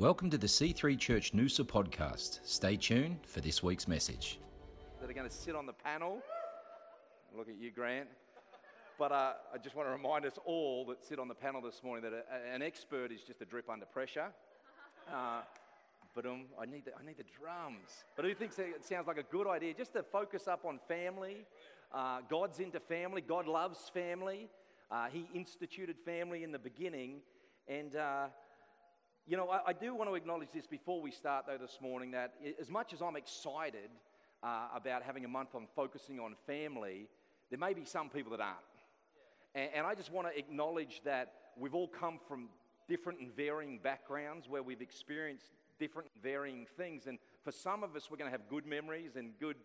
Welcome to the C3 Church Noosa podcast. Stay tuned for this week's message. that are going to sit on the panel. Look at you, Grant. But uh, I just want to remind us all that sit on the panel this morning that a, an expert is just a drip under pressure. Uh, but um, I, need the, I need the drums. But who thinks it sounds like a good idea just to focus up on family? Uh, God's into family, God loves family. Uh, he instituted family in the beginning. And, uh, you know, I, I do want to acknowledge this before we start, though, this morning that as much as I'm excited uh, about having a month on focusing on family, there may be some people that aren't. And, and I just want to acknowledge that we've all come from different and varying backgrounds where we've experienced different and varying things. And for some of us, we're going to have good memories and good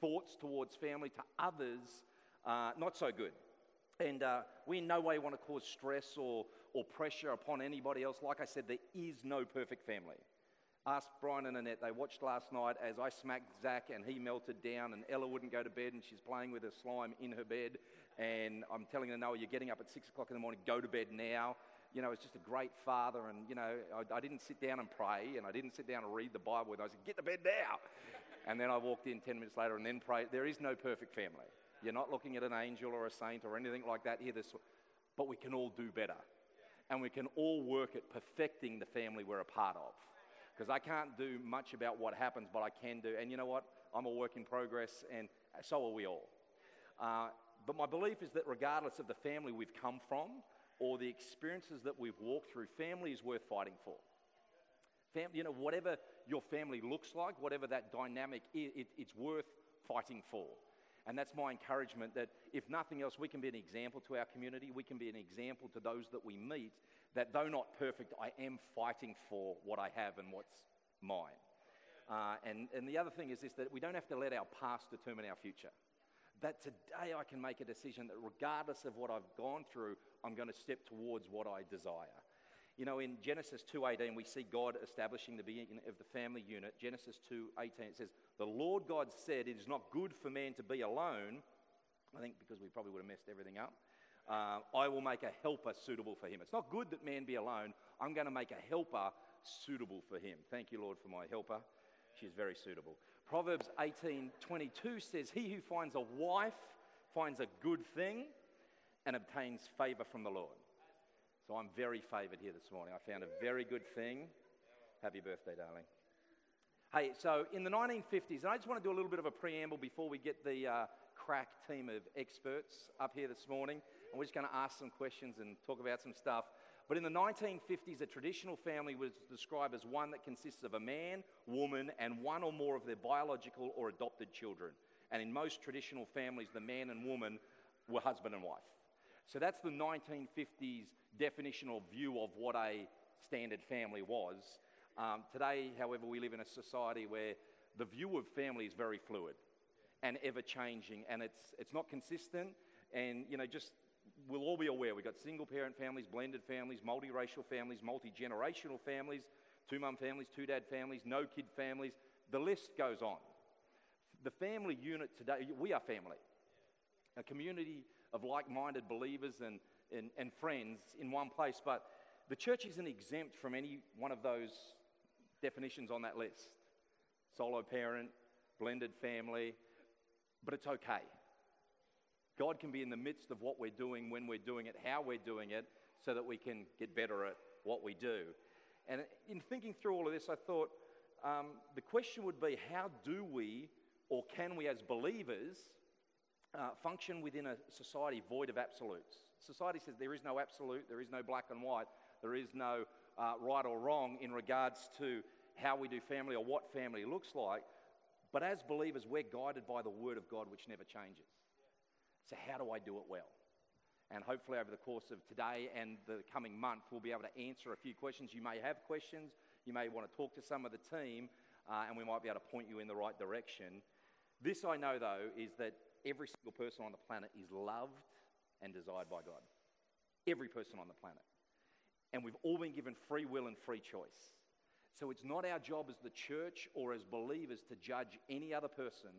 thoughts towards family. To others, uh, not so good. And uh, we in no way want to cause stress or, or pressure upon anybody else. Like I said, there is no perfect family. Ask Brian and Annette. They watched last night as I smacked Zach and he melted down, and Ella wouldn't go to bed, and she's playing with her slime in her bed. And I'm telling her, no, you're getting up at six o'clock in the morning, go to bed now. You know, it's just a great father. And, you know, I, I didn't sit down and pray, and I didn't sit down and read the Bible with her. I said, get to bed now. And then I walked in 10 minutes later and then prayed. There is no perfect family. You're not looking at an angel or a saint or anything like that here. This, but we can all do better. And we can all work at perfecting the family we're a part of because I can't do much about what happens, but I can do. And you know what? I'm a work in progress, and so are we all. Uh, but my belief is that regardless of the family we've come from or the experiences that we've walked through, family is worth fighting for. Fam- you know, whatever your family looks like, whatever that dynamic is, it, it's worth fighting for. And that's my encouragement that if nothing else, we can be an example to our community. We can be an example to those that we meet that though not perfect, I am fighting for what I have and what's mine. Uh, and, and the other thing is this that we don't have to let our past determine our future. That today I can make a decision that regardless of what I've gone through, I'm going to step towards what I desire. You know, in Genesis 2:18, we see God establishing the beginning of the family unit. Genesis 2:18 it says, "The Lord God said, it is not good for man to be alone." I think because we probably would have messed everything up. Uh, I will make a helper suitable for him. It's not good that man be alone. I'm going to make a helper suitable for him. Thank you, Lord, for my helper. She's very suitable. Proverbs 18:22 says, "He who finds a wife finds a good thing and obtains favor from the Lord." So I'm very favored here this morning. I found a very good thing. Happy birthday, darling. Hey, so in the 1950s, and I just want to do a little bit of a preamble before we get the uh, crack team of experts up here this morning. And we're just going to ask some questions and talk about some stuff. But in the 1950s, a traditional family was described as one that consists of a man, woman, and one or more of their biological or adopted children. And in most traditional families, the man and woman were husband and wife. So that's the 1950s definitional view of what a standard family was. Um, today, however, we live in a society where the view of family is very fluid and ever changing, and it's, it's not consistent. And, you know, just we'll all be aware we've got single parent families, blended families, multiracial families, multi generational families, two mum families, two dad families, no kid families. The list goes on. The family unit today, we are family, a community of like minded believers and, and, and friends in one place. But the church isn't exempt from any one of those definitions on that list solo parent, blended family, but it's okay. God can be in the midst of what we're doing, when we're doing it, how we're doing it, so that we can get better at what we do. And in thinking through all of this, I thought um, the question would be how do we, or can we as believers, uh, function within a society void of absolutes? Society says there is no absolute, there is no black and white, there is no uh, right or wrong in regards to how we do family or what family looks like. But as believers, we're guided by the Word of God, which never changes. So, how do I do it well? And hopefully, over the course of today and the coming month, we'll be able to answer a few questions. You may have questions, you may want to talk to some of the team, uh, and we might be able to point you in the right direction. This I know, though, is that every single person on the planet is loved and desired by God. Every person on the planet. And we've all been given free will and free choice. So it's not our job as the church or as believers to judge any other person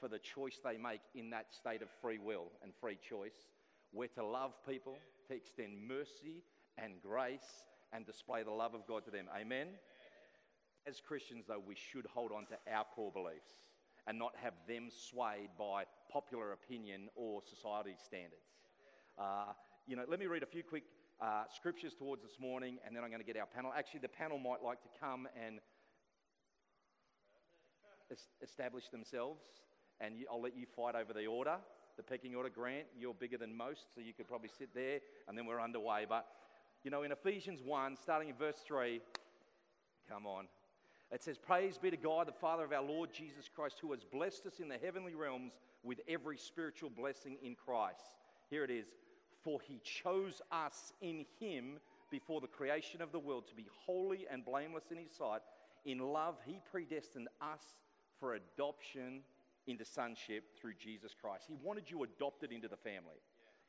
for the choice they make in that state of free will and free choice. We're to love people, to extend mercy and grace, and display the love of God to them. Amen? As Christians, though, we should hold on to our core beliefs and not have them swayed by popular opinion or society standards. Uh, you know, let me read a few quick uh, scriptures towards this morning, and then I'm going to get our panel. Actually, the panel might like to come and es- establish themselves, and you, I'll let you fight over the order, the pecking order. Grant, you're bigger than most, so you could probably sit there, and then we're underway. But, you know, in Ephesians 1, starting in verse 3, come on. It says, Praise be to God, the Father of our Lord Jesus Christ, who has blessed us in the heavenly realms with every spiritual blessing in Christ. Here it is. For he chose us in him before the creation of the world to be holy and blameless in his sight. In love, he predestined us for adoption into sonship through Jesus Christ. He wanted you adopted into the family.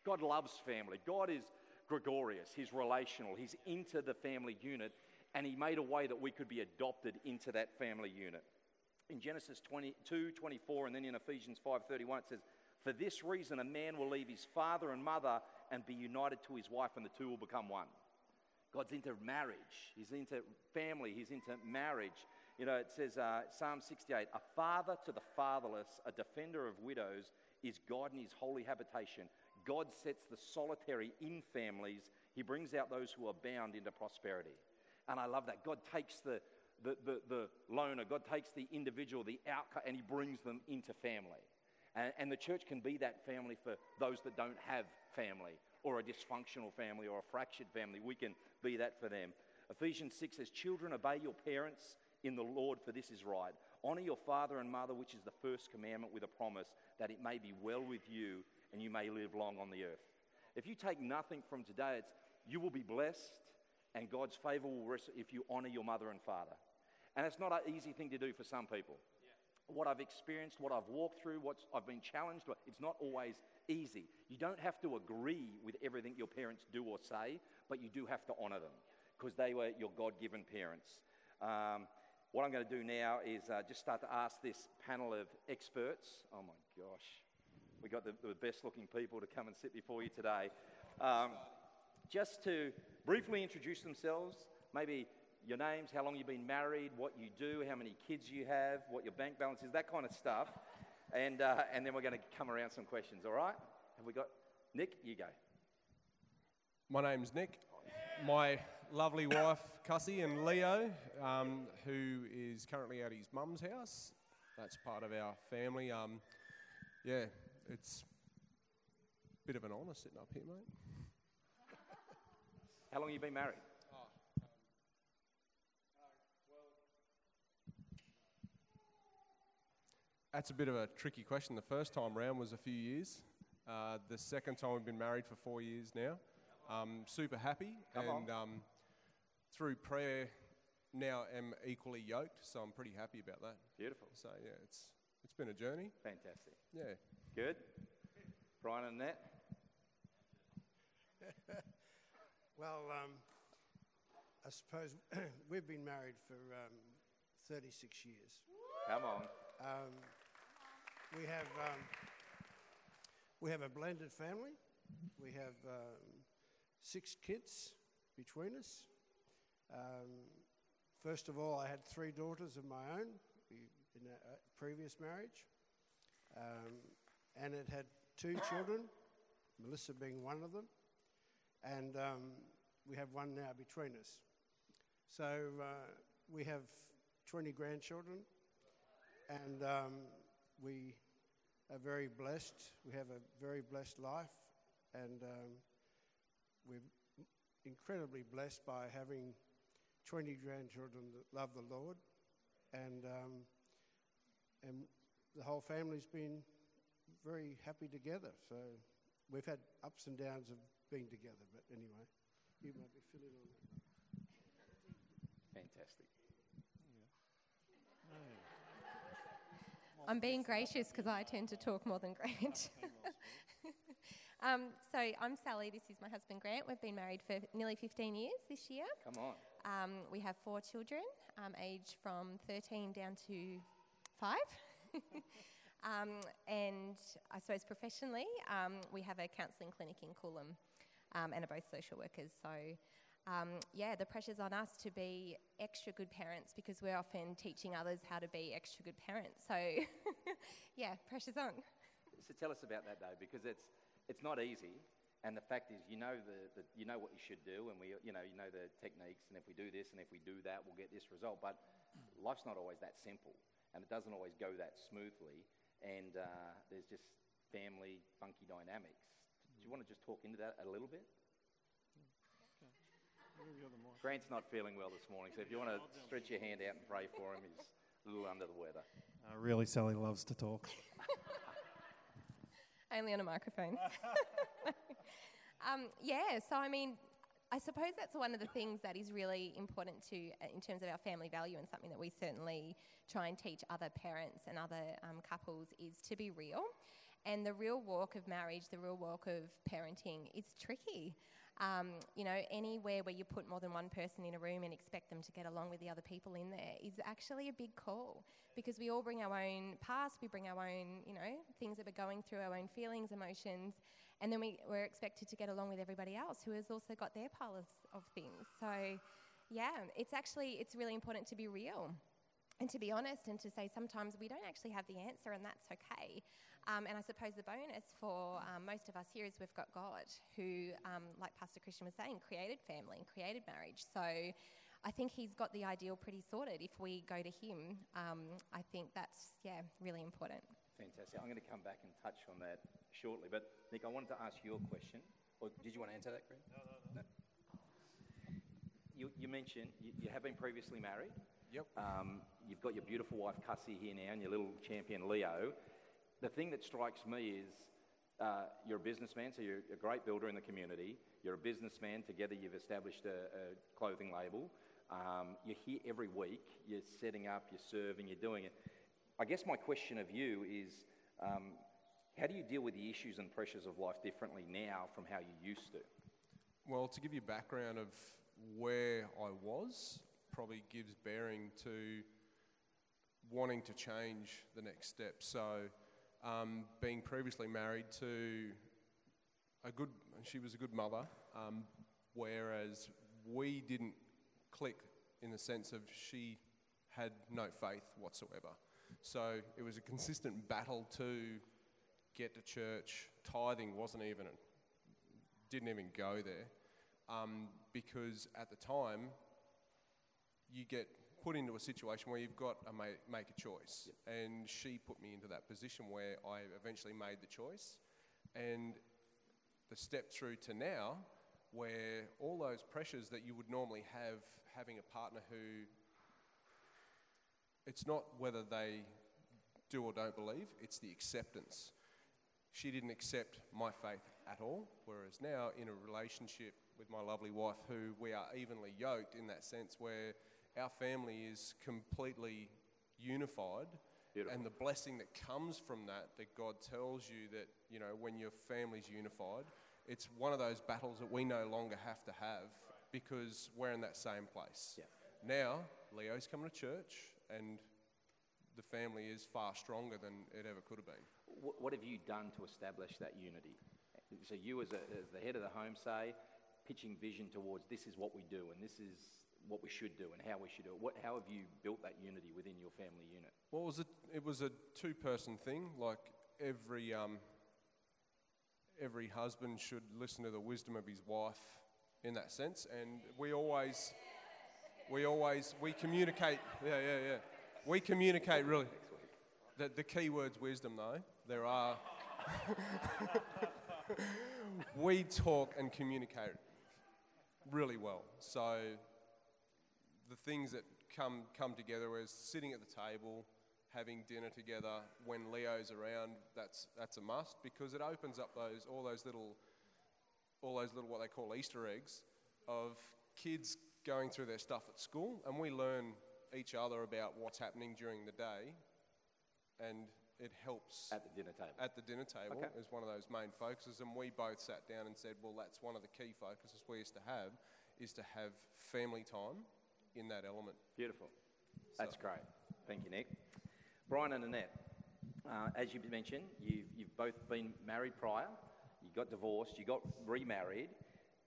God loves family. God is gregarious, He's relational, He's into the family unit, and He made a way that we could be adopted into that family unit. In Genesis 22, 24, and then in Ephesians 5:31, it says, For this reason a man will leave his father and mother and be united to his wife, and the two will become one. God's into marriage. He's into family. He's into marriage. You know, it says, uh, Psalm 68 A father to the fatherless, a defender of widows, is God in his holy habitation. God sets the solitary in families. He brings out those who are bound into prosperity. And I love that. God takes the, the, the, the loner, God takes the individual, the outcome, and he brings them into family. And, the church can be that family for those that don't have family or a dysfunctional family or a fractured family. We can be that for them. Ephesians 6 says, Children, obey your parents in the Lord, for this is right. Honor your father and mother, which is the first commandment, with a promise that it may be well with you and you may live long on the earth. If you take nothing from today, it's you will be blessed and God's favor will rest if you honor your mother and father. And it's not an easy thing to do for some people. What I've experienced, what I've walked through, what I've been challenged it's not always easy. You don't have to agree with everything your parents do or say, but you do have to honor them because they were your God given parents. Um, what I'm going to do now is uh, just start to ask this panel of experts. Oh my gosh, we got the, the best looking people to come and sit before you today. Um, just to briefly introduce themselves, maybe your names, how long you've been married, what you do, how many kids you have, what your bank balance is, that kind of stuff. And, uh, and then we're going to come around some questions, all right? Have we got Nick? You go. My name's Nick. My lovely wife, Cassie, and Leo, um, who is currently at his mum's house. That's part of our family. Um, yeah, it's a bit of an honour sitting up here, mate. How long have you been married? That's a bit of a tricky question. The first time round was a few years. Uh, the second time we've been married for four years now. Um, super happy, Come and um, through prayer now am equally yoked. So I'm pretty happy about that. Beautiful. So yeah, it's it's been a journey. Fantastic. Yeah. Good. Brian and Nat? Well, um, I suppose we've been married for um, 36 years. Come on. We have um, we have a blended family. We have um, six kids between us. Um, first of all, I had three daughters of my own in a a previous marriage, um, and it had two children, Melissa being one of them, and um, we have one now between us. So uh, we have 20 grandchildren, and um, we are very blessed. We have a very blessed life, and um, we're incredibly blessed by having 20 grandchildren that love the Lord, and um, and the whole family's been very happy together. So we've had ups and downs of being together, but anyway, you might be filling on that. Fantastic. I'm being gracious because I tend to talk more than Grant. um, so I'm Sally. This is my husband Grant. We've been married for nearly 15 years this year. Come on. Um, we have four children, um, aged from 13 down to five. um, and I suppose professionally, um, we have a counselling clinic in Coolum um, and are both social workers. So um, yeah, the pressure's on us to be extra good parents because we're often teaching others how to be extra good parents. So, yeah, pressure's on. So tell us about that though, because it's it's not easy. And the fact is, you know the, the you know what you should do, and we you know you know the techniques, and if we do this and if we do that, we'll get this result. But life's not always that simple, and it doesn't always go that smoothly. And uh, there's just family funky dynamics. Do you want to just talk into that a little bit? Grant's not feeling well this morning, so if you want to stretch your hand out and pray for him, he's a little under the weather. Uh, really, Sally loves to talk. Only on a microphone. um, yeah, so I mean, I suppose that's one of the things that is really important to, uh, in terms of our family value, and something that we certainly try and teach other parents and other um, couples is to be real. And the real walk of marriage, the real walk of parenting, is tricky. Um, you know, anywhere where you put more than one person in a room and expect them to get along with the other people in there is actually a big call because we all bring our own past, we bring our own, you know, things that we're going through, our own feelings, emotions, and then we, we're expected to get along with everybody else who has also got their pile of, of things. So, yeah, it's actually, it's really important to be real and to be honest and to say sometimes we don't actually have the answer and that's okay. Um, and I suppose the bonus for um, most of us here is we've got God, who, um, like Pastor Christian was saying, created family and created marriage. So I think He's got the ideal pretty sorted. If we go to Him, um, I think that's yeah really important. Fantastic. I'm going to come back and touch on that shortly. But Nick, I wanted to ask you a question. Or did you want to answer that, Greg? No, no, no. You, you mentioned you, you have been previously married. Yep. Um, you've got your beautiful wife Cassie here now, and your little champion Leo the thing that strikes me is uh, you're a businessman, so you're a great builder in the community. You're a businessman. Together, you've established a, a clothing label. Um, you're here every week. You're setting up, you're serving, you're doing it. I guess my question of you is um, how do you deal with the issues and pressures of life differently now from how you used to? Well, to give you background of where I was, probably gives bearing to wanting to change the next step. So, um, being previously married to a good, she was a good mother, um, whereas we didn't click in the sense of she had no faith whatsoever. So it was a consistent battle to get to church. Tithing wasn't even, didn't even go there, um, because at the time you get put into a situation where you've got to make, make a choice. Yep. And she put me into that position where I eventually made the choice. And the step through to now, where all those pressures that you would normally have having a partner who it's not whether they do or don't believe, it's the acceptance. She didn't accept my faith at all, whereas now in a relationship with my lovely wife, who we are evenly yoked in that sense where our family is completely unified. Beautiful. And the blessing that comes from that, that God tells you that, you know, when your family's unified, it's one of those battles that we no longer have to have because we're in that same place. Yeah. Now, Leo's coming to church and the family is far stronger than it ever could have been. What have you done to establish that unity? So, you as, a, as the head of the home say, pitching vision towards this is what we do and this is what we should do and how we should do it. What, how have you built that unity within your family unit? Well, it was a, it was a two person thing. Like every, um, every husband should listen to the wisdom of his wife in that sense. And we always, we always, we communicate. Yeah, yeah, yeah. We communicate really. The, the key word's wisdom, though. There are. we talk and communicate really well. So the things that come, come together is sitting at the table, having dinner together. When Leo's around, that's, that's a must because it opens up those, all those little, all those little, what they call Easter eggs of kids going through their stuff at school. And we learn each other about what's happening during the day. And it helps at the dinner table. At the dinner table okay. is one of those main focuses, and we both sat down and said, "Well, that's one of the key focuses we used to have, is to have family time in that element. Beautiful. That's great. Thank you, Nick. Brian and Annette, uh, as you mentioned, you've, you've both been married prior, you got divorced, you got remarried,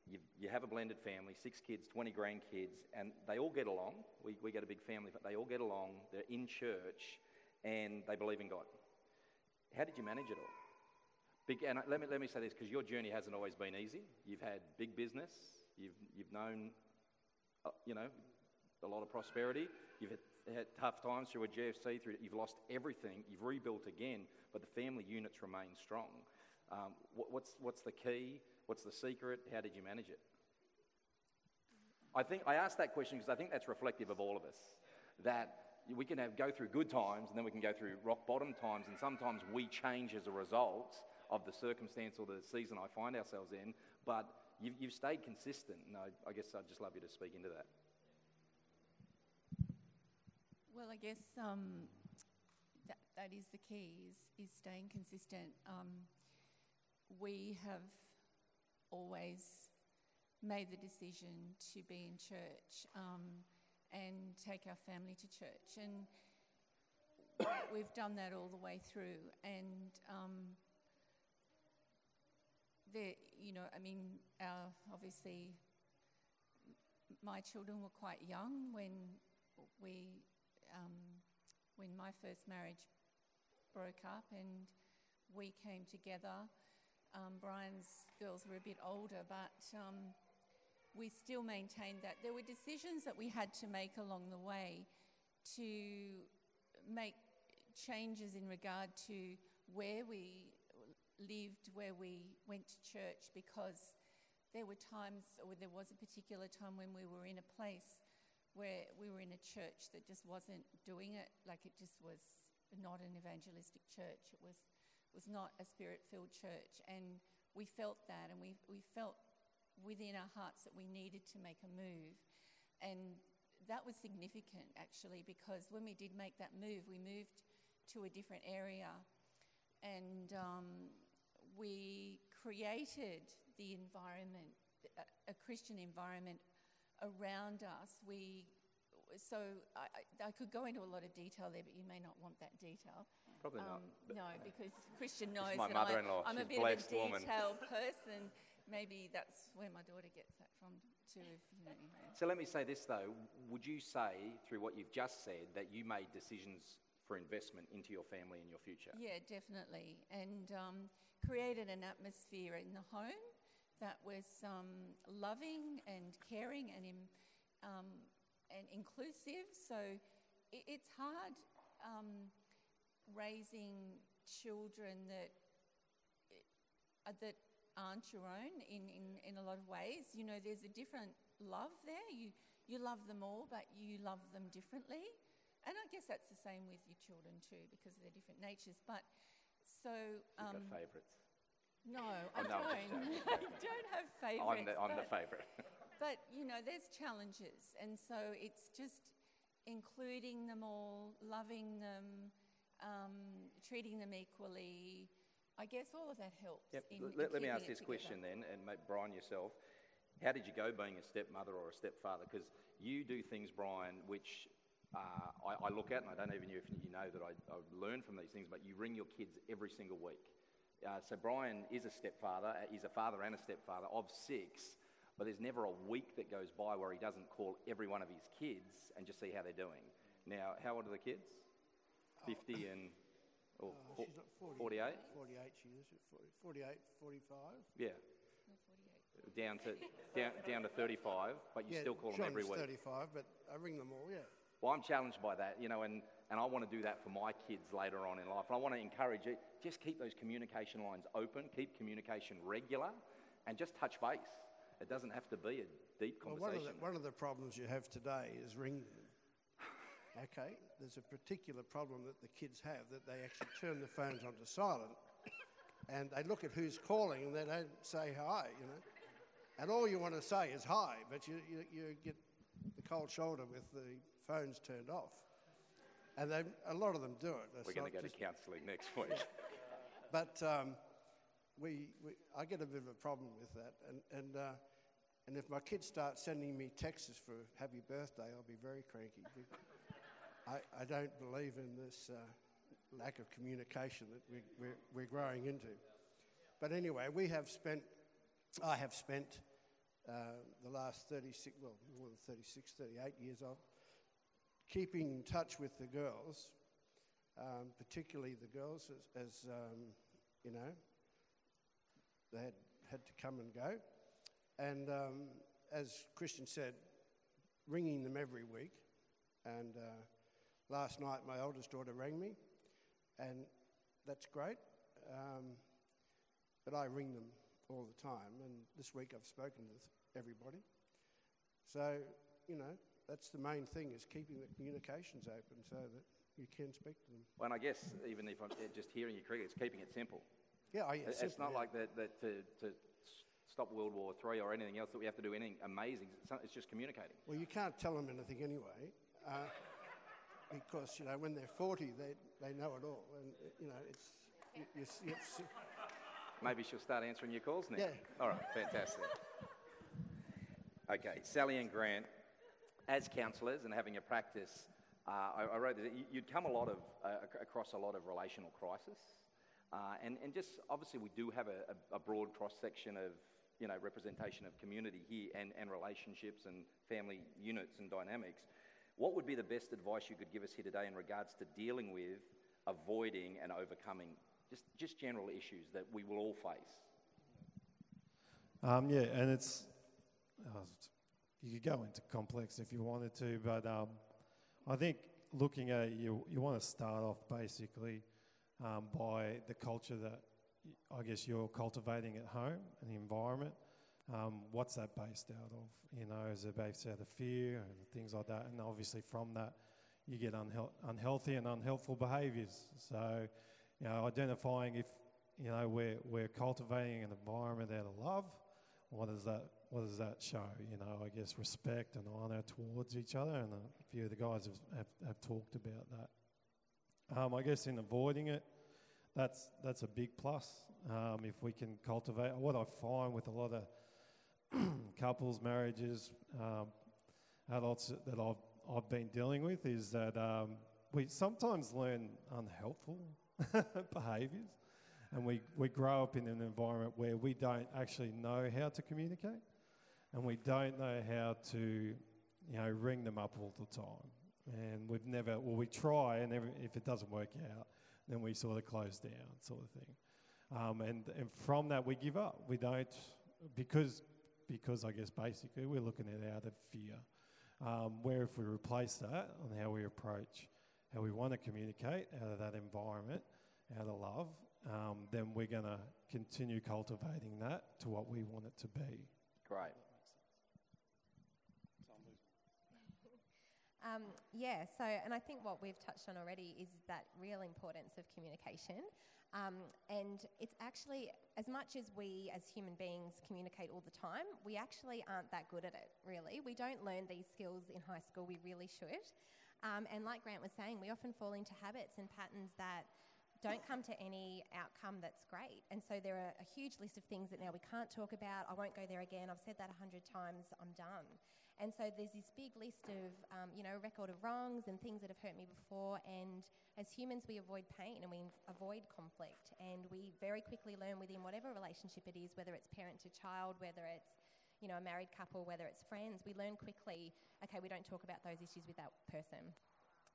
you, you have a blended family, six kids, 20 grandkids, and they all get along. We, we get a big family, but they all get along. They're in church and they believe in God. How did you manage it all? Big, and let me, let me say this because your journey hasn't always been easy. You've had big business, you've, you've known, uh, you know, a lot of prosperity. You've had, tough times through a GFC, through, you've lost everything, you've rebuilt again, but the family units remain strong. Um, what, what's, what's the key? What's the secret? How did you manage it? I think I asked that question because I think that's reflective of all of us. That we can have, go through good times and then we can go through rock bottom times, and sometimes we change as a result of the circumstance or the season I find ourselves in. But you've, you've stayed consistent, and I, I guess I'd just love you to speak into that. Well, I guess um, that, that is the key, is, is staying consistent. Um, we have always made the decision to be in church um, and take our family to church. And we've done that all the way through. And um, there, you know, I mean, our, obviously, my children were quite young when we, um, when my first marriage broke up, and we came together. Um, Brian's girls were a bit older, but um, we still maintained that there were decisions that we had to make along the way to make changes in regard to where we lived, where we went to church, because there were times, or there was a particular time when we were in a place where we were in a church that just wasn't doing it, like it just was not an evangelistic church. It was, was not a spirit filled church. And we felt that, and we, we felt within our hearts that we needed to make a move. And that was significant actually because when we did make that move, we moved to a different area and um, we created the environment, a, a, Christian environment around us. We so I, I, could go into a lot of detail there, but you may not want that detail. Probably um, not. No, because Christian knows my that mother-in-law. I'm, I'm a bit of a detailed person maybe that's where my daughter gets that from too. If, you know, So let me say this though: Would you say, through what you've just said, that you made decisions for investment into your family and your future? Yeah, definitely, and um, created an atmosphere in the home that was um, loving and caring and in, um, and inclusive. So it, it's hard um, raising children that uh, that aren't your own in, in, in a lot of ways. You know, there's a different love there. You, you love them all, but you love them differently. And I guess that's the same with your children too, because of their different natures. But so. Um, favourites. No, I don't. I don't have favourites. I'm the, I'm the favourite. but, you know, there's challenges. And so it's just including them all, loving them, um, treating them equally, I guess all of that helps. Yep. In, let, in let me ask this together. question then, and Brian yourself. How did you go being a stepmother or a stepfather? Because you do things, Brian, which uh, I, I, look at, and I don't even know if you know that I, I learn from these things, but you ring your kids every single week. Uh, so Brian is a stepfather, uh, he's a father and a stepfather of six, but there's never a week that goes by where he doesn't call every one of his kids and just see how they're doing. Now, how old are the kids? 50 and or uh, she's not 40, 48? 48 she is. 48, 45. Yeah. Down to down, down to 35, but you yeah, still call them every week. 35, but I ring them all, yeah. Well, I'm challenged by that, you know, and, and I want to do that for my kids later on in life. And I want to encourage it, just keep those communication lines open, keep communication regular, and just touch base. It doesn't have to be a deep conversation. Well, one, of the, one of the problems you have today is ringing okay, there's a particular problem that the kids have that they actually turn the phones onto silent and they look at who's calling and they don't say hi, you know. And all you want to say is hi, but you, you, you get the cold shoulder with the phones turned off. And they, a lot of them do it. We're going to go just, to counselling next week. but um, we, we, I get a bit of a problem with that. And, and, uh, and if my kids start sending me texts for happy birthday, I'll be very cranky. I, I don't believe in this uh, lack of communication that we, we're, we're growing into. But anyway, we have spent, I have spent uh, the last 36, well, more than 36, 38 years of, keeping in touch with the girls, um, particularly the girls, as, as um, you know, they had, had to come and go. And um, as Christian said, ringing them every week. And uh, last night, my oldest daughter rang me, and that's great. Um, but I ring them all the time, and this week I've spoken to everybody. So, you know, that's the main thing is keeping the communications open so that you can speak to them. Well, and I guess even if I'm just hearing you correctly, it's keeping it simple. Yeah, oh, yeah, It's simple, not yeah. like that, that to, to stop World War III or anything else that we have to do anything amazing. It's, just communicating. Well, you can't tell them anything anyway, uh, because you know when they're forty, they they know it all, and uh, you know it's you, you, s- you s- Maybe she'll start answering your calls now. Yeah. All right, fantastic. Okay, Sally and Grant, as counsellors and having a practice, uh, I, I wrote that you- you'd come a lot of, uh, across a lot of relational crisis. Uh, and, and just obviously, we do have a, a, a broad cross section of you know, representation of community here and, and relationships and family units and dynamics. What would be the best advice you could give us here today in regards to dealing with, avoiding, and overcoming just, just general issues that we will all face? Um, yeah, and it's uh, you could go into complex if you wanted to, but um, I think looking at it, you you want to start off basically um, by the culture that I guess you're cultivating at home and the environment. Um, what's that based out of? You know, is it based out of fear and things like that? And obviously from that, you get unheal- unhealthy and unhelpful behaviours. So, you know, identifying if you know we're we're cultivating an environment out of love what does that what does that show? You know, I guess respect and honour towards each other, and a few of the guys have, have, have talked about that. Um, I guess in avoiding it, that's that's a big plus. Um, if we can cultivate what I find with a lot of couples, marriages, um, adults that I've I've been dealing with is that um, we sometimes learn unhelpful behaviours and we, we grow up in an environment where we don't actually know how to communicate and we don't know how to you know ring them up all the time. And we've never well we try and every, if it doesn't work out then we sort of close down sort of thing. Um, and, and from that we give up. We don't because because I guess basically we're looking at it out of fear. Um, where if we replace that on how we approach how we want to communicate out of that environment out of love um, then we're going to continue cultivating that to what we want it to be. Great. Um, yeah, so, and I think what we've touched on already is that real importance of communication. Um, and it's actually, as much as we as human beings communicate all the time, we actually aren't that good at it, really. We don't learn these skills in high school, we really should. Um, and like Grant was saying, we often fall into habits and patterns that don't come to any outcome that's great. And so there are a huge list of things that now we can't talk about. I won't go there again. I've said that a hundred times. I'm done. And so there's this big list of, um, you know, record of wrongs and things that have hurt me before. And as humans, we avoid pain and we avoid conflict. And we very quickly learn within whatever relationship it is, whether it's parent to child, whether it's, you know, a married couple, whether it's friends, we learn quickly, okay, we don't talk about those issues with that person.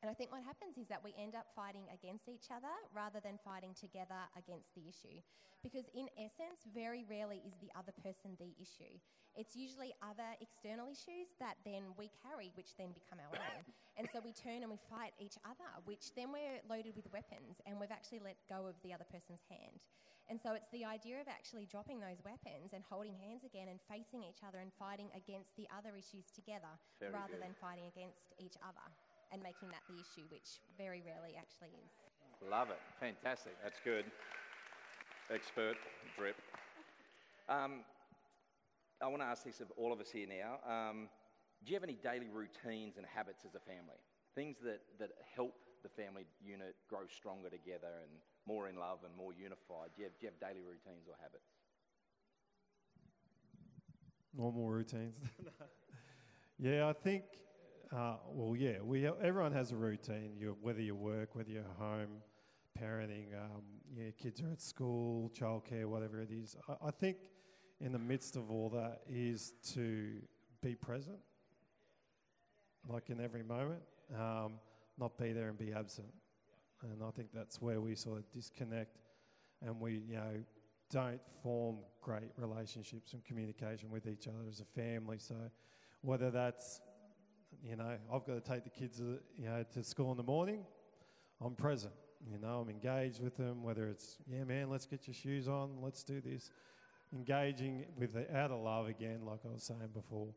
And I think what happens is that we end up fighting against each other rather than fighting together against the issue. Because in essence, very rarely is the other person the issue. It's usually other external issues that then we carry, which then become our own. And so we turn and we fight each other, which then we're loaded with weapons and we've actually let go of the other person's hand. And so it's the idea of actually dropping those weapons and holding hands again and facing each other and fighting against the other issues together Very rather good. than fighting against each other and making that the issue, which very rarely actually is. Love it. Fantastic. That's good. Expert drip. Um, I want to ask this of all of us here now. Um, do you have any daily routines and habits as a family? Things that, that help the family unit grow stronger together and more in love and more unified? Do you have, do you have daily routines or habits? Normal routines. yeah, I think. Uh, well, yeah, we everyone has a routine. You, whether you work, whether you're home, parenting, um, yeah, kids are at school, childcare, whatever it is. I, I think in the midst of all that is to be present, like in every moment, um, not be there and be absent. And I think that's where we sort of disconnect and we, you know, don't form great relationships and communication with each other as a family. So whether that's, you know, I've got to take the kids, uh, you know, to school in the morning, I'm present. You know, I'm engaged with them, whether it's, yeah, man, let's get your shoes on, let's do this. Engaging with the out of love again, like I was saying before,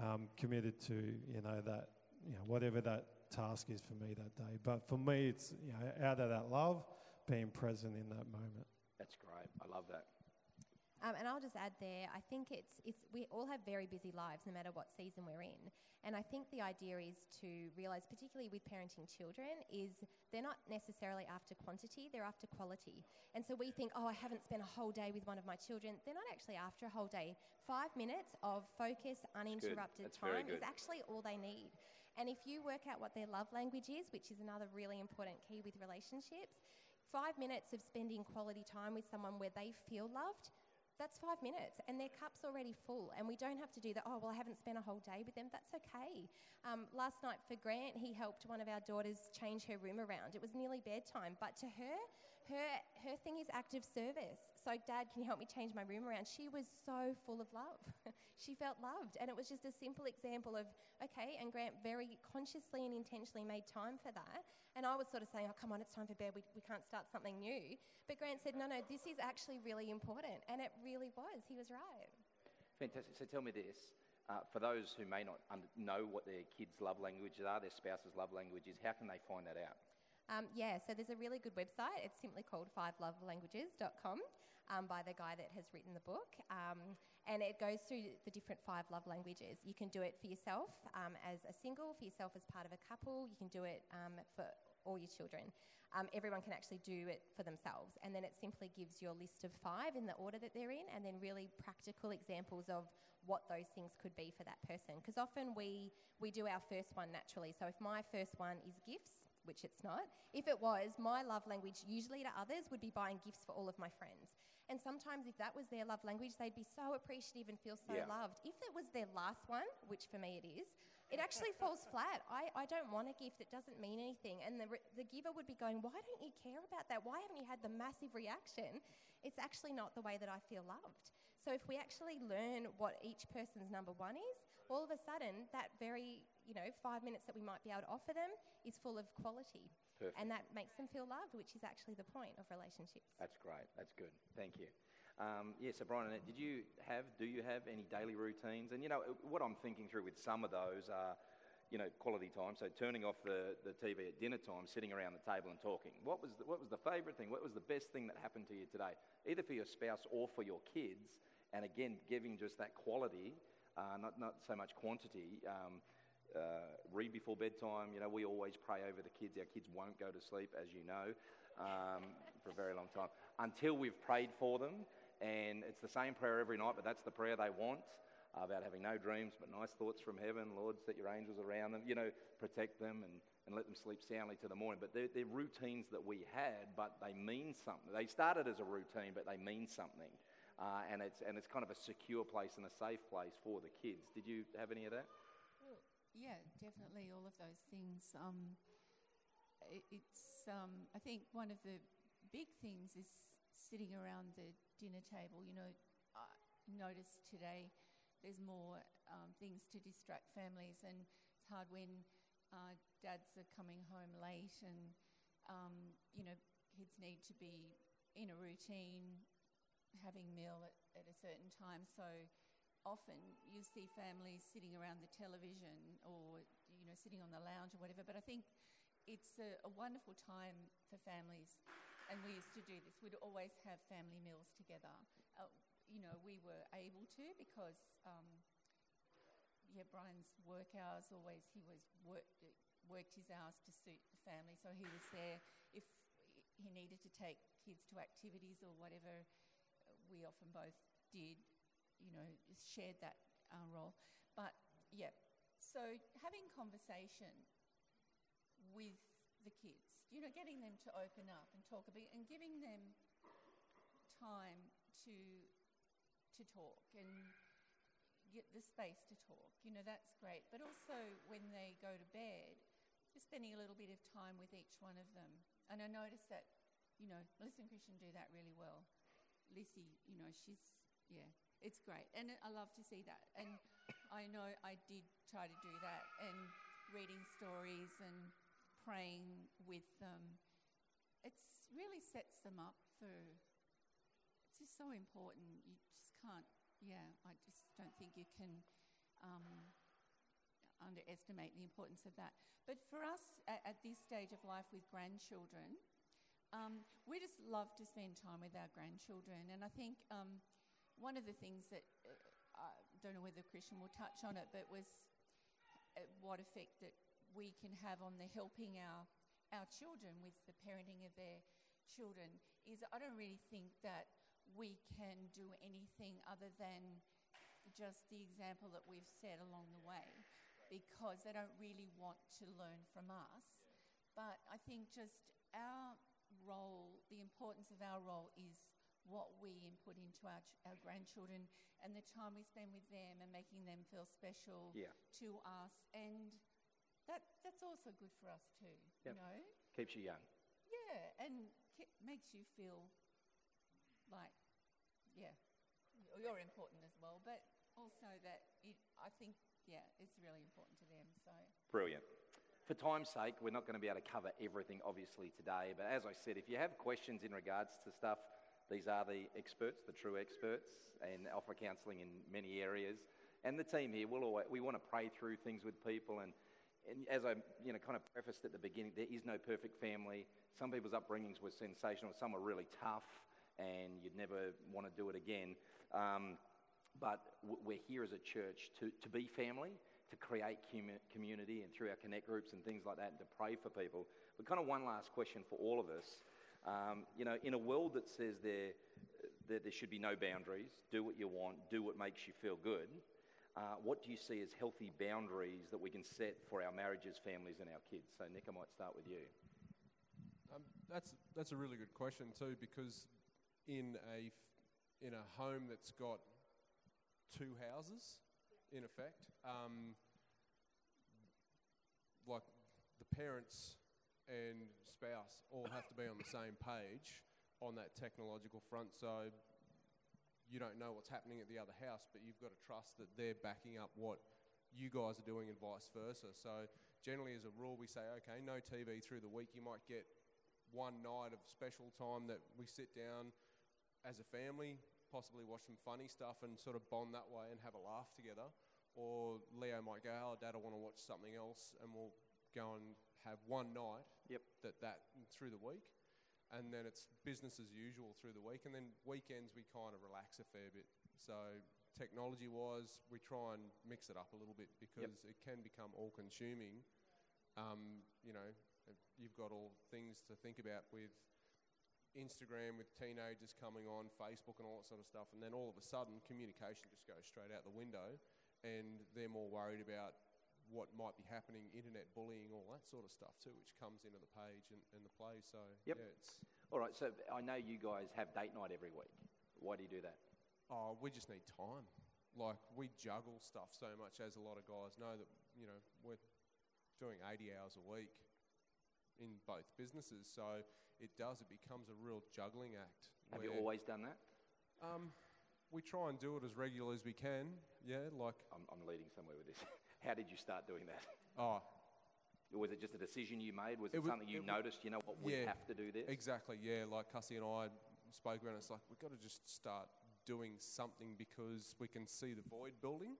um, committed to, you know, that, you know, whatever that task is for me that day. But for me, it's, you know, out of that love, being present in that moment. That's great. I love that. Um, and I'll just add there, I think it's, it's, we all have very busy lives no matter what season we're in. And I think the idea is to realise, particularly with parenting children, is they're not necessarily after quantity, they're after quality. And so we think, oh, I haven't spent a whole day with one of my children. They're not actually after a whole day. Five minutes of focus, uninterrupted time is actually all they need. And if you work out what their love language is, which is another really important key with relationships, five minutes of spending quality time with someone where they feel loved that's five minutes. And their cup's already full. And we don't have to do that oh well i haven't spent a whole day with them. That's okay. Um, last night for grant he helped one of our daughters change her room around. It was nearly bedtime. But to her her her thing is active service so dad can you help me change my room around? She was so full of love. She felt loved. And it was just a simple example of okay and grant very consciously and intentionally made time for that. And i was sort of saying oh come on it's time for bed. We, we can't start something new. But grant said no no this is actually really important. And it really was. He was right. Fantastic. So tell me this uh, for those who may not under- know what their kids' love languages are, their spouse's love languages, how can they find that out? Um, yeah, so there's a really good website. It's simply called fivelovelanguages.com um, by the guy that has written the book. Um, and it goes through the different five love languages. You can do it for yourself um, as a single, for yourself as part of a couple. You can do it um, for all your children. Um, everyone can actually do it for themselves. And then it simply gives you a list of five in the order that they're in, and then really practical examples of what those things could be for that person. Because often we, we do our first one naturally. So if my first one is gifts, which it's not. If it was, my love language, usually to others, would be buying gifts for all of my friends. And sometimes, if that was their love language, they'd be so appreciative and feel so Yeah. loved. If it was their last one, which for me it is, it actually falls flat. I, I don't want a gift that doesn't mean anything. And the, the giver would be going, Why don't you care about that? Why haven't you had the massive reaction? It's actually not the way that I feel loved. So if we actually learn what each person's number one is, all of a sudden that very, you know, five minutes that we might be able to offer them is full of quality. Perfect. And that makes them feel loved, which is actually the point of relationships. That's great. That's good. Thank you. Um, yeah, so Brian, did you have, do you have any daily routines? And you know, what I'm thinking through with some of those are, you know, quality time. So turning off the, the TV at dinner time, sitting around the table and talking. What was the, what was the favourite thing? What was the best thing that happened to you today, either for your spouse or for your kids? And again, giving just that quality, uh, not not so much quantity. Um, uh, read before bedtime. You know, we always pray over the kids. Our kids won't go to sleep, as you know, um, for a very long time until we've prayed for them. And it's the same prayer every night, but that's the prayer they want uh, about having no dreams but nice thoughts from heaven. Lord, set your angels around them. You know, protect them and, and let them sleep soundly to the morning. But they're, they're routines that we had, but they mean something. They started as a routine, but they mean something. Uh, and, it's, and it's kind of a secure place and a safe place for the kids. Did you have any of that? Yeah, definitely all of those things. Um, it, it's, um, I think one of the big things is sitting around the dinner table. You know, I noticed today there's more um, things to distract families, and it's hard when uh, dads are coming home late and, um, you know, kids need to be in a routine, having meal at, at a certain time. So often you see families sitting around the television or you know sitting on the lounge or whatever but i think it's a, a, wonderful time for families and we used to do this. We'd always have family meals together. Uh, you know we were able to because um, yeah brian's work hours always he was worked, worked his hours to suit the family. So he was there if he needed to take kids to activities or whatever we often both did you know, shared that uh, role. But yeah, so having conversation with the kids, you know, getting them to open up and talk a bit and giving them time to to talk and get the space to talk. You know, that's great. But also when they go to bed, just spending a little bit of time with each one of them. And I notice that, you know, Melissa and Christian do that really well. Lissy, you know, she's, yeah, it's great. And I love to see that. And I know I did try to do that and reading stories and praying with them. It really sets them up for, it's just so important. You just can't, yeah, I just don't think you can um, underestimate the importance of that. But for us at, at this stage of life with grandchildren, um, we just love to spend time with our grandchildren. And I think um, one of the things that uh, I don't know whether Christian will touch on it, but was uh, what effect that we can have on the helping our our children with the parenting of their children is I don't really think that we can do anything other than just the example that we've set along the way because they don't really want to learn from us. But I think just our role, the importance of our role is what we input into our, ch- our grandchildren and the time we spend with them and making them feel special Yeah. to us. And that, that's also good for us too, Yep. you know? Keeps you young. Yeah, and ki- makes you feel like, yeah, you're important as well, but also that it, I think, yeah, it's really important to them. So, Brilliant. For time's sake, we're not going to be able to cover everything, obviously, today. But as I said, if you have questions in regards to stuff, these are the experts, the true experts, and offer counselling in many areas. And the team here, will always, we want to pray through things with people. And, and as I you know, kind of prefaced at the beginning, there is no perfect family. Some people's upbringings were sensational, some were really tough, and you'd never want to do it again. Um, but we're here as a church to, to be family, to create commu- community, and through our connect groups and things like that, and to pray for people. But kind of one last question for all of us. Um, you know, in a world that says there, that there should be no boundaries, do what you want, do what makes you feel good, uh, what do you see as healthy boundaries that we can set for our marriages, families, and our kids? So, Nick, I might start with you. Um, that's that's a really good question too, because in a in a home that's got two houses, in effect, um, like the parents and spouse all have to be on the same page on that technological front. So you don't know what's happening at the other house, but you've got to trust that they're backing up what you guys are doing and vice versa. So generally, as a rule, we say, okay, no TV through the week. You might get one night of special time that we sit down as a family, possibly watch some funny stuff and sort of bond that way and have a laugh together. Or Leo might go, oh, Dad, I want to watch something else, and we'll go and have one night Yep. that, that through the week. And then it's business as usual through the week. And then weekends, we kind of relax a fair bit. So, technology wise, we try and mix it up a little bit because it can become all consuming. Um, you know, you've got all things to think about with Instagram, with teenagers coming on, Facebook, and all that sort of stuff. And then all of a sudden, communication just goes straight out the window. And they're more worried about what might be happening, internet bullying, all that sort of stuff too, which comes into the page and, and the play. So Yep. yeah, it's All right, so I know you guys have date night every week. Why do you do that? oh, we just need time. Like we juggle stuff so much, as a lot of guys know that you know we're doing 80 hours a week in both businesses. So it does. It becomes a real juggling act. Have you always done that? Um, we try and do it as regular as we can. Yeah, like I'm, I'm leading somewhere with this. How did you start doing that? oh, Was it just a decision you made? Was it, It something you it noticed? You know what, we Yeah, have to do this? Exactly, yeah. Like Cassie and I spoke it. It's like we've got to just start doing something because we can see the void building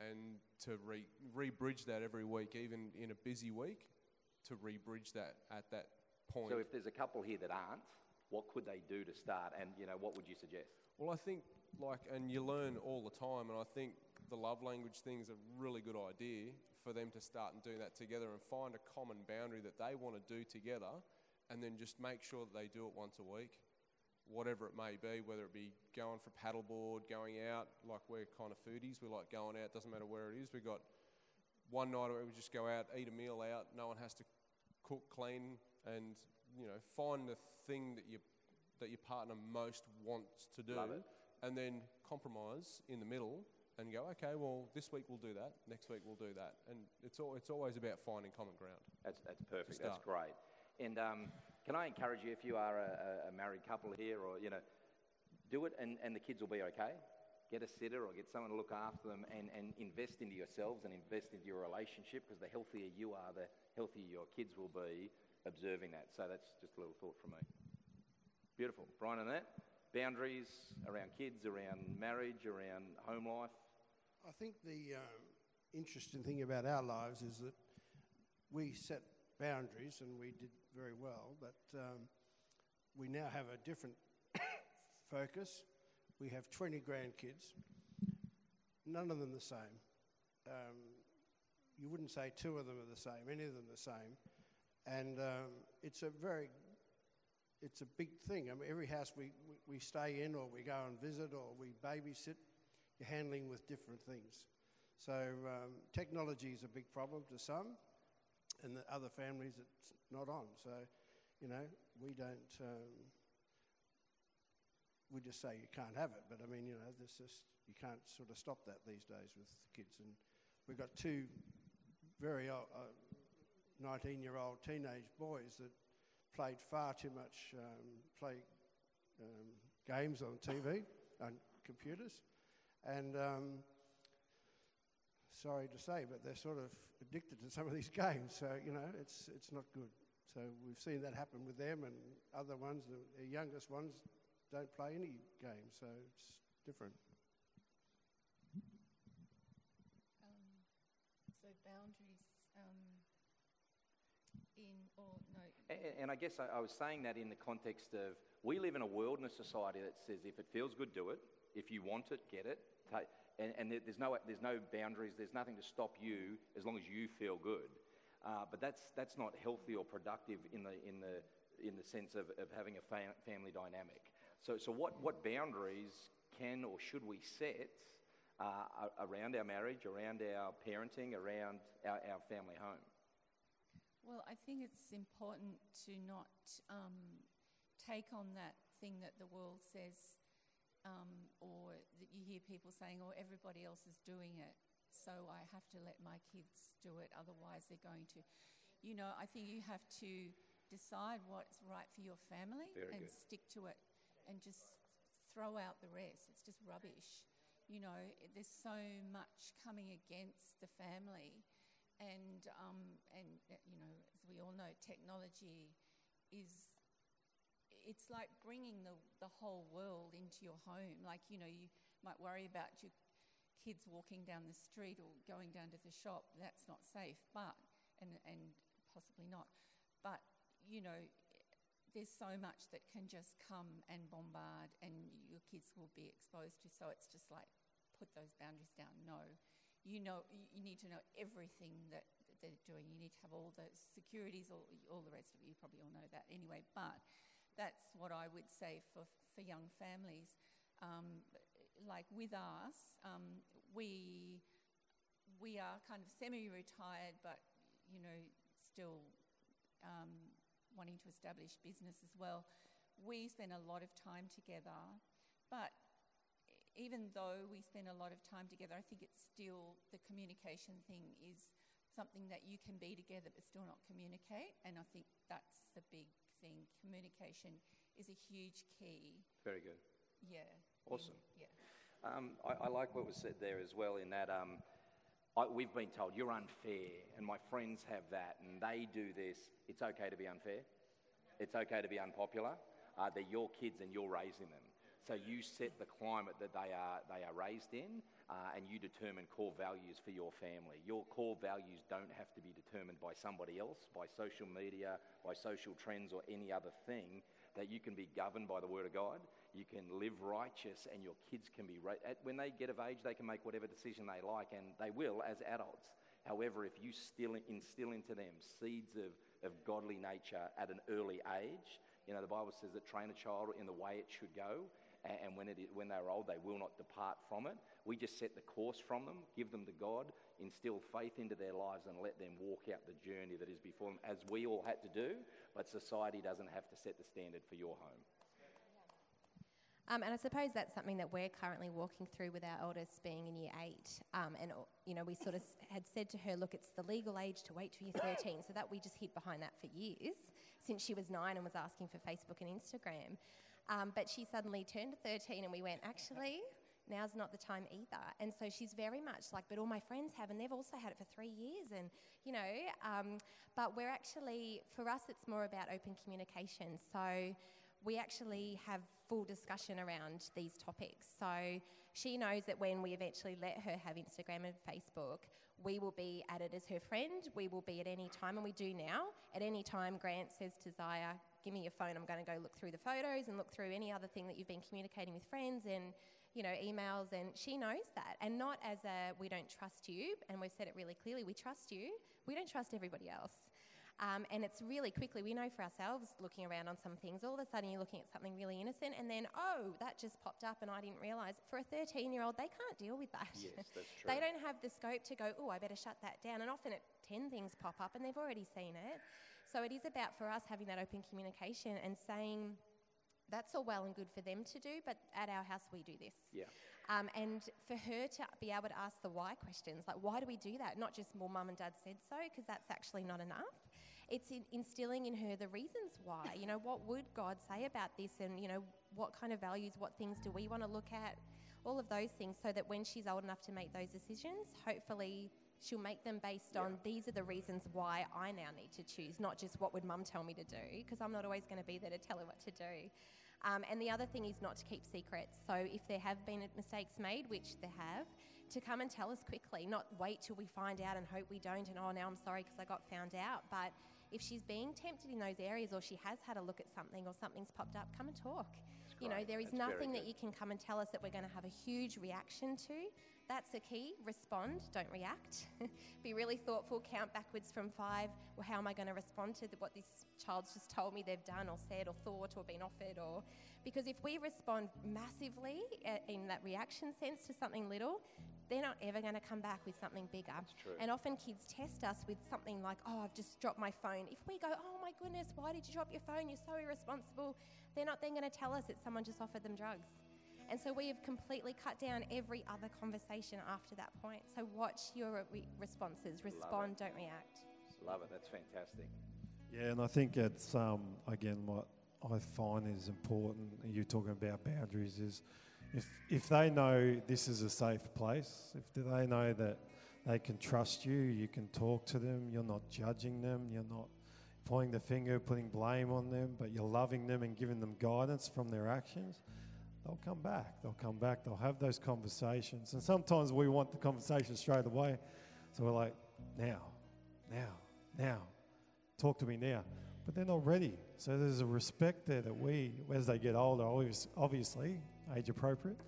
and to re, re-bridge that every week, even in a busy week, to re-bridge that at that point. So if there's a couple here that aren't, what could they do to start? And you know, what would you suggest? Well, I think like, and you learn all the time, and I think the love language thing is a really good idea for them to start and do that together and find a common boundary that they want to do together, and then just make sure that they do it once a week, whatever it may be, whether it be going for paddleboard, going out, like we're kind of foodies, we like going out, doesn't matter where it is. We've got one night where we just go out, eat a meal out, no one has to cook, clean, and you know, find the thing that you that your partner most wants to do and then compromise in the middle and go, okay, well, this week we'll do that, next week we'll do that. And it's, all, it's always about finding common ground. That's, that's perfect. That's great. And um, can I encourage you, if you are a, a married couple here, or you know, do it, and, and the kids will be okay. Get a sitter or get someone to look after them, and, and invest into yourselves and invest into your relationship. Because the healthier you are, the healthier your kids will be. Observing that. So that's just a little thought from me. Beautiful, Brian and that. Boundaries around kids, around marriage, around home life. I think the um, interesting thing about our lives is that we set boundaries and we did very well, but um, we now have a different focus. We have 20 grandkids, none of them the same. Um, you wouldn't say two of them are the same, any of them the same. And um, it's a very, it's a big thing. I mean, every house we, we, we stay in or we go and visit or we babysit, you're handling with different things. So um, technology is a big problem to some, and the other families it's not on. So, you know, we don't. Um, we just say you can't have it, but I mean, you know, this just you can't sort of stop that these days with kids. And we've got two very old, uh, 19-year-old teenage boys that played far too much, um, play um, games on TV and computers, and um, sorry to say, but they're sort of addicted to some of these games. So you know, it's it's not good. So we've seen that happen with them and other ones. The, the youngest ones don't play any games, so it's different. Um, so boundaries um, in or no. A- And I guess I, I was saying that in the context of we live in a world and a society that says if it feels good, do it. If you want it, get it. And, and there's, no, there's no boundaries, there's nothing to stop you as long as you feel good. Uh, but that's, that's not healthy or productive in the, in the, in the sense of, of having a fam- family dynamic. So, so what, what boundaries can or should we set uh, around our marriage, around our parenting, around our, our family home? Well, I think it's important to not um, take on that thing that the world says, um, or that you hear people saying, "Oh, everybody else is doing it, so I have to let my kids do it, otherwise they're going to." You know, I think you have to decide what's right for your family Very and good. stick to it, and just throw out the rest. It's just rubbish. You know, there's so much coming against the family and um, and you know, as we all know, technology is it's like bringing the the whole world into your home. Like you know, you might worry about your kids walking down the street or going down to the shop. That's not safe, but and and possibly not, but you know. There's so much that can just come and bombard, and your kids will be exposed to. So it's just like put those boundaries down. No, you know you need to know everything that that they're doing. You need to have all the securities, all, all the rest of it. You probably all know that anyway. But that's what I would say for for young families. Um, like with us, um, we we are kind of semi-retired, but you know still um, wanting to establish business as well. We spend a lot of time together, but even though we spend a lot of time together, I think it's still the communication thing is something that you can be together but still not communicate. And I think that's the big Communication is a huge key. Very good. Yeah. Awesome. Yeah. Um, I, I like what was said there as well, in that um, I, we've been told you're unfair, and my friends have that, and they do this. It's okay to be unfair. It's okay to be unpopular. Uh, they're your kids, and you're raising them. So you set the climate that they are they are raised in, uh, and you determine core values for your family. Your core values don't have to be determined by somebody else, by social media, by social trends, or any other thing. That you can be governed by the Word of God. You can live righteous, and your kids can be. Ra- when they get of age, they can make whatever decision they like, and they will as adults. However, if you still instill into them seeds of, of godly nature at an early age, you know, the Bible says that train a child in the way it should go, and when, it, when they're old, they will not depart from it. We just set the course from them, give them to God, instill faith into their lives, and let them walk out the journey that is before them, as we all had to do. But society doesn't have to set the standard for your home. Um, and I suppose that's something that we're currently walking through with our eldest being in year eight. Um, and, you know, we sort of had said to her, look, it's the legal age to wait till you're 13. so that we just hid behind that for years since she was nine and was asking for Facebook and Instagram. Um, but she suddenly turned 13 and we went, actually, now's not the time either. And so she's very much like, but all my friends have, and they've also had it for three years. And, you know, um, but we're actually, for us, it's more about open communication. So we actually have full discussion around these topics. So she knows that when we eventually let her have Instagram and Facebook, we will be added as her friend. We will be at any time, and we do now. At any time, Grant says to Zaya, Give me your phone, I'm going to go look through the photos and look through any other thing that you've been communicating with friends and you know, emails, and she knows that. And not as a we don't trust you, and we've said it really clearly we trust you, we don't trust everybody else. Um, and it's really quickly, we know for ourselves looking around on some things, all of a sudden you're looking at something really innocent, and then, oh, that just popped up and I didn't realise. For a 13 year old, they can't deal with that. Yes, that's true. they don't have the scope to go, oh, I better shut that down. And often at 10 things pop up and they've already seen it. So it is about for us having that open communication and saying, that's all well and good for them to do, but at our house we do this. Yeah. Um, and for her to be able to ask the why questions, like why do we do that? Not just, well, mum and dad said so, because that's actually not enough. It's in instilling in her the reasons why. You know, what would God say about this? And, you know, what kind of values, what things do we want to look at? All of those things, so that when she's old enough to make those decisions, hopefully she'll make them based Yeah. on these are the reasons why I now need to choose, not just what would mum tell me to do, because I'm not always going to be there to tell her what to do. Um, and the other thing is not to keep secrets. So if there have been mistakes made, which there have, to come and tell us quickly, not wait till we find out and hope we don't and oh, now I'm sorry because I got found out. But if she's being tempted in those areas or she has had a look at something or something's popped up, come and talk. You know, there is That's nothing that you can come and tell us that we're going to have a huge reaction to. That's the key. Respond, don't react. Be really thoughtful, count backwards from five. Well, how am I going to respond to the, what this child's just told me they've done or said or thought or been offered? Or because if we respond massively uh, in that reaction sense to something little, they're not ever going to come back with something bigger. And often kids test us with something like, "Oh, I've just dropped my phone." If we go, "Oh my goodness, why did you drop your phone? You're so irresponsible," they're not then going to tell us that someone just offered them drugs. And so we have completely cut down every other conversation after that point. So watch your re- responses. Respond, don't react. Love it. That's fantastic. Yeah, and I think it's um, again what I find is important. You're talking about boundaries is if if they know this is a safe place, if they know that they can trust you, you can talk to them. You're not judging them. You're not pointing the finger, putting blame on them, but you're loving them and giving them guidance from their actions. They'll come back. They'll come back. They'll have those conversations. And sometimes we want the conversation straight away. So we're like, now, now, now talk to me now. But they're not ready. So there's a respect there that we, as they get older, obvious- obviously, age appropriate,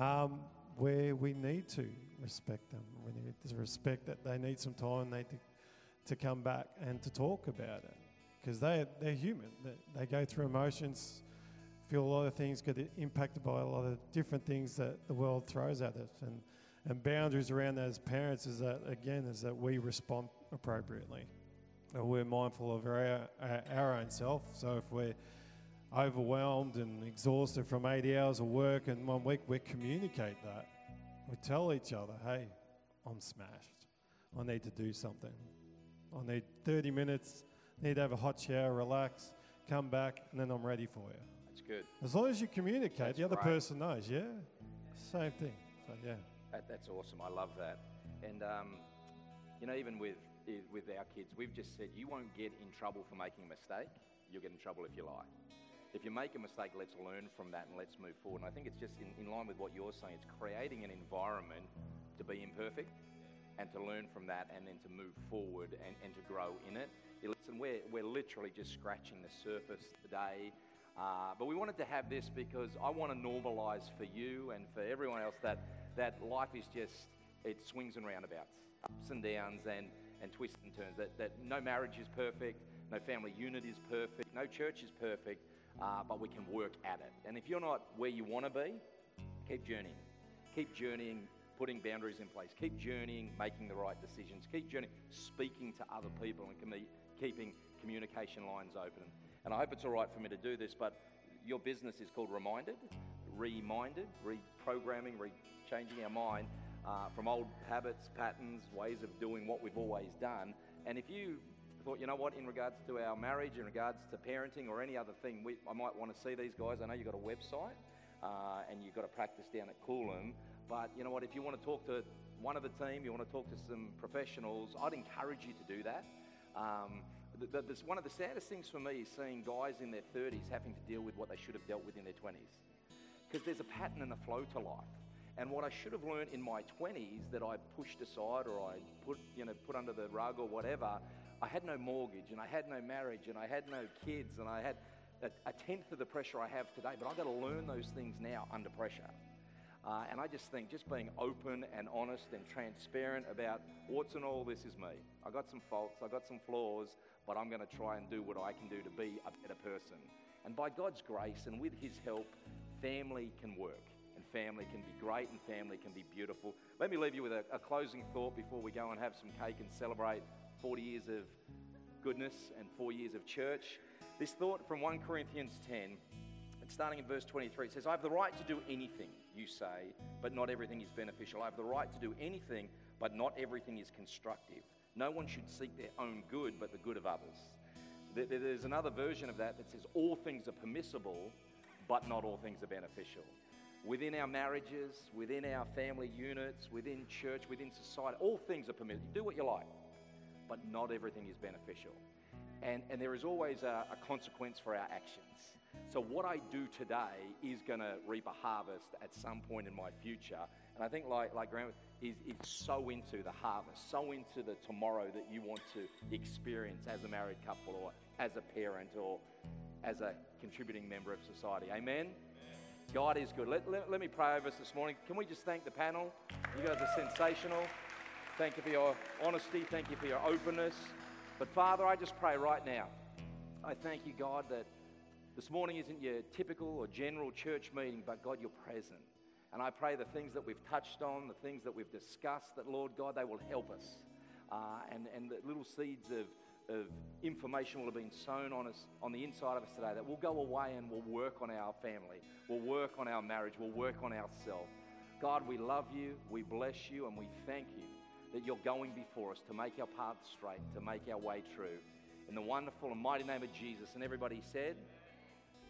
um, where we need to respect them. We need to respect that they need some time, they to, to come back and to talk about it. Because they, they're human. They, they go through emotions, feel a lot of things, get impacted by a lot of different things that the world throws at us. And, and boundaries around that as parents is that, again, is that we respond appropriately. Uh, we're mindful of our, our, our own self. So if we're overwhelmed and exhausted from 80 hours of work in one week, we communicate that. We tell each other, hey, I'm smashed. I need to do something. I need 30 minutes, need to have a hot shower, relax, come back, and then I'm ready for you. Good. As long as you communicate, That's the other great. person knows, yeah? Same thing. So, yeah. That, that's awesome. I love that. And um, you know, even with with our kids, we've just said you won't get in trouble for making a mistake. You'll get in trouble if you lie. If you make a mistake, let's learn from that and let's move forward. And I think it's just in, in line with what you're saying. It's creating an environment to be imperfect and to learn from that and then to move forward and, and to grow in it. Listen, we're, we're literally just scratching the surface today. Uh, but we wanted to have this because I want to normalize for you and for everyone else that, that life is just, it swings and roundabouts, ups and downs and, and twists and turns. That, that no marriage is perfect, no family unit is perfect, no church is perfect, uh, but we can work at it. And if you're not where you want to be, keep journeying. Keep journeying, putting boundaries in place. Keep journeying, making the right decisions. Keep journeying, speaking to other people and commu- keeping communication lines open. And I hope it's all right for me to do this, but your business is called Reminded. reminded, reprogramming, re-changing our mind uh, from old habits, patterns, ways of doing what we've always done. And if you thought, you know what, in regards to our marriage, in regards to parenting or any other thing, we, I might want to see these guys. I know you've got a website uh, and you've got to practice down at Coolum. But you know what, if you want to talk to one of the team, you want to talk to some professionals, I'd encourage you to do that. Um, the, the, this, one of the saddest things for me is seeing guys in their 30s having to deal with what they should have dealt with in their 20s. Because there's a pattern and a flow to life. And what I should have learned in my 20s that I pushed aside or I put, you know, put under the rug or whatever, I had no mortgage and I had no marriage and I had no kids and I had a, a tenth of the pressure I have today. But I've got to learn those things now under pressure. Uh, and I just think just being open and honest and transparent about what's and all this is me. I got some faults, I got some flaws, but I'm going to try and do what I can do to be a better person. And by God's grace and with His help, family can work. And family can be great and family can be beautiful. Let me leave you with a, a closing thought before we go and have some cake and celebrate 40 years of goodness and four years of church. This thought from 1 Corinthians 10 and starting in verse 23, it says, I have the right to do anything, you say, but not everything is beneficial. I have the right to do anything, but not everything is constructive. No one should seek their own good, but the good of others. There's another version of that that says, All things are permissible, but not all things are beneficial. Within our marriages, within our family units, within church, within society, all things are permissible. Do what you like, but not everything is beneficial. And, and there is always a, a consequence for our actions. So, what I do today is going to reap a harvest at some point in my future. And I think, like, like Graham, is, is so into the harvest, so into the tomorrow that you want to experience as a married couple or as a parent or as a contributing member of society. Amen? Amen. God is good. Let, let, let me pray over us this morning. Can we just thank the panel? You guys are sensational. Thank you for your honesty. Thank you for your openness. But Father, I just pray right now. I thank you, God, that this morning isn't your typical or general church meeting, but God, you're present. And I pray the things that we've touched on, the things that we've discussed, that Lord God, they will help us. Uh, and, and the little seeds of, of information will have been sown on us on the inside of us today that we'll go away and we'll work on our family, we'll work on our marriage, we'll work on ourselves. God, we love you, we bless you, and we thank you that you're going before us to make our path straight, to make our way true. In the wonderful and mighty name of Jesus. And everybody said,